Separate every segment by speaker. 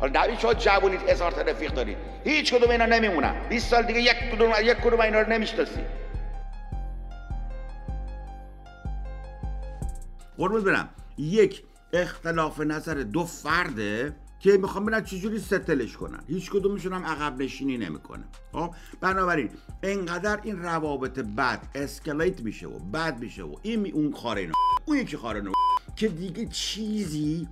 Speaker 1: حالا نبید شما جوونید هزار تا رفیق دارید. هیچ کدوم اینا نمیمونن. 20 سال دیگه یک کدوم یک کدوم اینا رو نمی‌شناسی. قربون برم. یک اختلاف نظر دو فرده. که می‌خوام ببینن چجوری ستلش کنن. هیچ کدومشون هم عقب نشینی نمی‌کنه. خب؟ بنابراین انقدر این روابط بد اسکلیت میشه و بد میشه و این می اون خاره اون یکی خاره که دیگه چیزی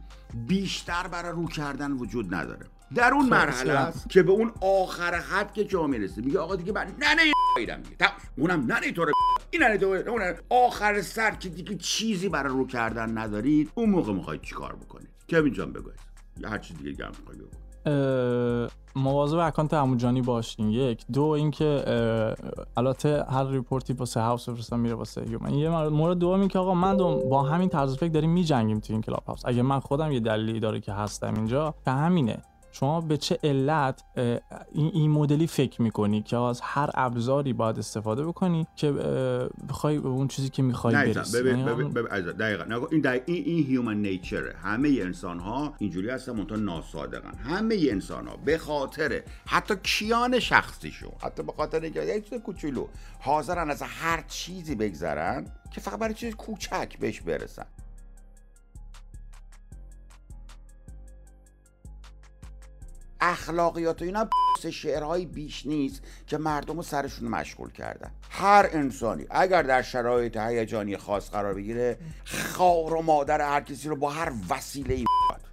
Speaker 1: بیشتر برای رو کردن وجود نداره. در اون
Speaker 2: خب،
Speaker 1: مرحله. است که به اون آخر خط که جا می‌رسه میگه آقا دیگه من نه نه دیگه. تموم. اونم نه نه تو رو این نه تو. اون آخر سر که دیگه چیزی برای رو کردن ندارید اون موقع می‌خواید چیکار بکنید؟ کوین جان بگو یا هر چیز دیگه هم می‌خوای
Speaker 2: مواظب اکانت عموجانی باشین. یک. دو اینکه البته هر ریپورتی واسه هاوس بفرستم میره واسه هیومن یه مورد دوم این که آقا من با همین طرز فکر داریم میجنگیم تو این کلاب هاوس. اگه من خودم یه دلیلی داره که هستم اینجا که همینه شما به چه علت این, این مدلی فکر می‌کنی که از هر ابزاری باید استفاده بکنی که بخوای به اون چیزی که می‌خوای برسی؟
Speaker 1: ببین
Speaker 2: یعنی
Speaker 1: ببین دقیقا. نگاه این این این هیومن نیچره همه انسان ها اینجوری هستن منتها ناصادقن همه انسان ها به خاطر حتی کیان شخصیشون حتی به خاطر اینکه یک چیز کوچولو حاضرن از هر چیزی بگذرن که فقط برای چیز کوچک بهش برسن. اخلاقیات و اینا سه شعرهای بیش نیست که مردم رو سرشون مشغول کردن. هر انسانی اگر در شرایط هیجانی خاص قرار بگیره خار و مادر هر کسی رو با هر وسیله ای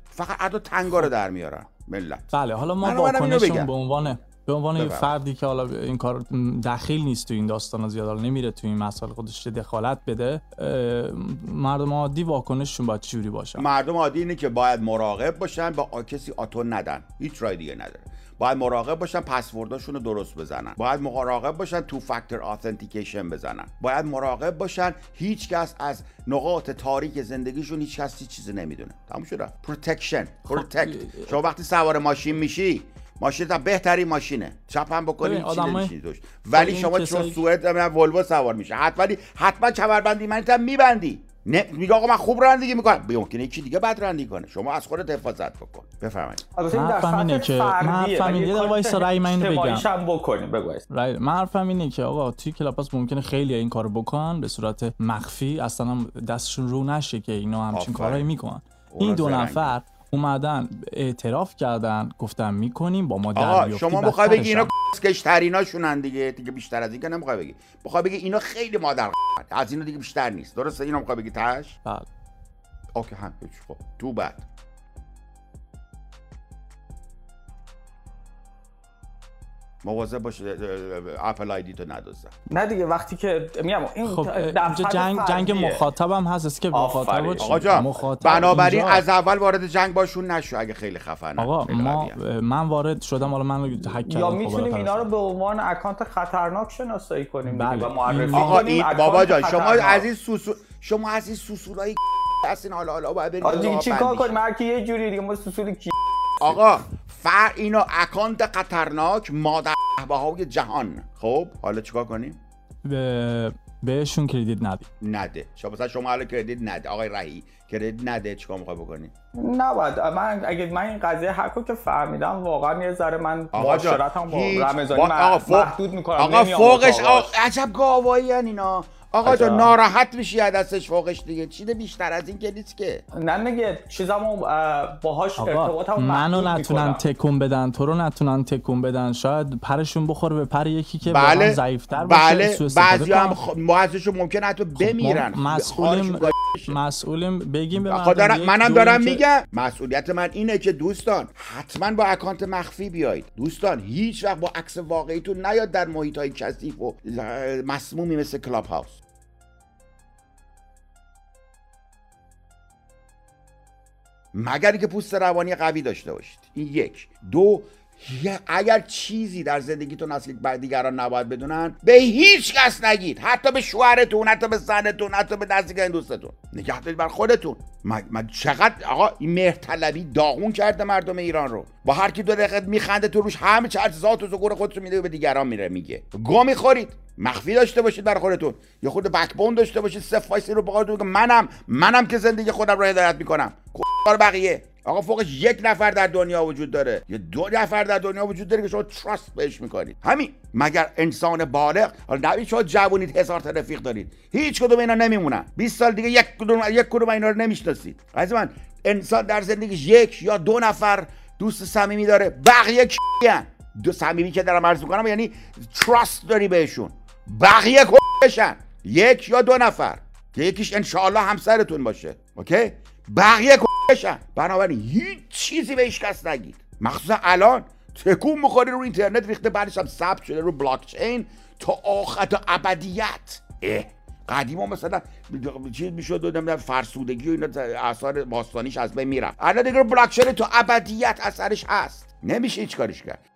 Speaker 1: فقط ادا تنگا رو در میارن. ملت.
Speaker 2: بله حالا ما واکنشمون
Speaker 1: بگم.
Speaker 2: به عنوان به عنوان یه. فردی که حالا این کار دخیل نیست تو این داستان زیاد حالا نمیره تو این مسائل خودش دخالت بده مردم عادی واکنششون باید چجوری باشه؟
Speaker 1: مردم عادی اینه که باید مراقب باشن با کسی آتو ندن. هیچ رای دیگه نداره. باید مراقب باشن پسورداشون رو درست بزنن. باید مراقب باشن two factor authentication بزنن. باید مراقب باشن هیچ کس از نقاط تاریک زندگیشون هیچ کس هیچ چیزی نمی‌دونه. تموم شده protection protect شما وقتی سوار ماشین میشی ماشین هم بهترین ماشینه. چپ هم بکنی
Speaker 2: ببین،
Speaker 1: چی ولی
Speaker 2: این
Speaker 1: شما چون سوئد نمی‌دونم ولوو سوار میشه. حتما حتما کمربندی منیت هم میبندی. نه میگه آقا من خوب رانندگی می‌کنم. ممکنه یکی دیگه بد رانندگی کنه. شما از خودت حفاظت بکن. بفرمایید.
Speaker 3: البته این
Speaker 2: من
Speaker 3: در
Speaker 2: حرفم اینه که- من حرفم اینه. یه دقیقه
Speaker 3: کار
Speaker 2: وایسا، رأی من اینو بگم.
Speaker 3: هم بکنیم. بگو.
Speaker 2: رای- من حرفم اینه که آقا توی کلاپاس ممکنه خیلی این کارو بکنن به صورت مخفی. اصلا هم دستشون رو نشه که اینا همچین. کارهایی می‌کنن. این دو. نفر اومدن اعتراف کردن گفتن می‌کنیم با ما در
Speaker 1: شما می‌خوای بگی اینا. کسکش تریناشونن دیگه دیگه بیشتر از این که نمی‌خوای بگی. می‌خوای بگی اینا خیلی مادر از اینا دیگه بیشتر نیست. درسته؟ اینا می‌خوای بگی تاش؟
Speaker 2: بله.
Speaker 1: اوکی هم خب. تو بعد. مواظب باش اپل آیدی تو ندوزن
Speaker 3: نه دیگه وقتی که میگم این
Speaker 2: خب اینجا جنگ جنگ. مخاطبم هست است که. مخاطب؟
Speaker 1: آقا جان
Speaker 2: مخاطب
Speaker 1: بنابراین
Speaker 2: اینجا-
Speaker 1: از اول وارد جنگ باشون نشو اگه خیلی خفنن
Speaker 2: آقا
Speaker 1: خیلی
Speaker 2: ما. من وارد شدم حالا من هک کردم
Speaker 3: یا می‌تونیم اینا رو. به عنوان اکانت خطرناک شناسایی کنیم
Speaker 2: بله.
Speaker 3: و معرفی
Speaker 1: آقا این بابا جان شما. از این سوسو شما از این سوسولای هستین حالا حالا باید برید
Speaker 3: آقا دیگه
Speaker 1: راه
Speaker 3: چیکار کنیم هر کی یه جوری دیگه ما سوسول کی
Speaker 1: آقا فر اینا اکانت خطرناک مادر های جهان. خب حالا چیکار کنیم؟
Speaker 2: به بهشون کردیت ندید
Speaker 1: نده. شما مثلا شما حالا کردیت نده. آقای رهی کردیت نده چیکار می‌خوای بکنی؟
Speaker 3: نباید من اگه من این قضیه حکو که فهمیدم واقعا یه ذره من معاشرتم با رمضانی محدود می‌کنم
Speaker 1: آقا فوقش. آقا عجب گاوایی اینا آقا
Speaker 3: عجب.
Speaker 1: ناراحت میشی از دستش فوقش دیگه چیز بیشتر از این که نیست که
Speaker 3: نه دیگه چیزامو اه، باهاش
Speaker 2: آقا
Speaker 3: ارتباطمو
Speaker 2: منو نتونن. تکون بدن تو رو نتونن تکون بدن شاید پرشون بخوره به پر یکی که
Speaker 1: بله
Speaker 2: ضعیفتر باشه
Speaker 1: بله بعضی هم. خ... ممکن حتی بمیرن
Speaker 2: ما مسئولیم. مسئولیم بگیم به
Speaker 1: آقا دارم منم دارم
Speaker 2: اینکه-
Speaker 1: میگم. مسئولیت من اینه که دوستان حتما با اکانت مخفی بیایید. دوستان هیچ وقت با عکس واقعیتون نیاد در محیط های کثیف و مسمومی مثل کلاب هاوس مگر اینکه پوست روانی قوی داشته باشید. این یک. دو اگر چیزی در زندگیتون هست که دیگران نباید بدونن به هیچ کس نگید. حتی به شوهرتون حتی به زنتون حتی به نزدیکترین دوستتون. نگه دارید بر خودتون. من, من چقدر آقا این مهرطلبی داغون کرده مردم ایران رو. با هر کی دو دقیقه میخنده تو روش همه چه ذات و زگور خودتون میده و به دیگران میره میگه. گو می‌خورید. مخفی داشته باشید بر خودتون. یه خود بکبون داشته باشید. صف رو بقاتون که منم منم که زندگی خودم رو هدایت می‌کنم. کار بقیه. آقا فوقش یک نفر در دنیا وجود داره. یا دو نفر در دنیا وجود داره که شما تراست بهش می‌کنید. همین. مگر انسان بالغ؟ حالا نبید شما جوونید هزار تا رفیق دارید. هیچ کدوم اینا نمیمونن. 20 سال دیگه یک کدوم یک کدوم اینا رو نمی‌شناسید. از من انسان در زندگیش یک یا دو نفر دوست صمیمی داره. بقیه کیان دو صمیمی که دارم عرض می‌کنم یعنی trust داری بهشون. بقیه بشن یک یا دو نفر. که یکیش انشاءالله همسرتون باشه. okay؟ بقیه بشن بنابراین هیچ چیزی به کس نگید. مخصوصا الان تکون می‌خوری رو اینترنت ریخته بعدش هم ثبت شده رو بلاک چین تا آخر تا ابدیت. اه. قدیما مثلا چیز می‌شد نمی‌دونم فرسودگی و اینا اثار باستانیش از بین می‌رفت. الان دیگه بلاک چین تا ابدیت اثرش هست. نمیشه هیچ کارش کرد.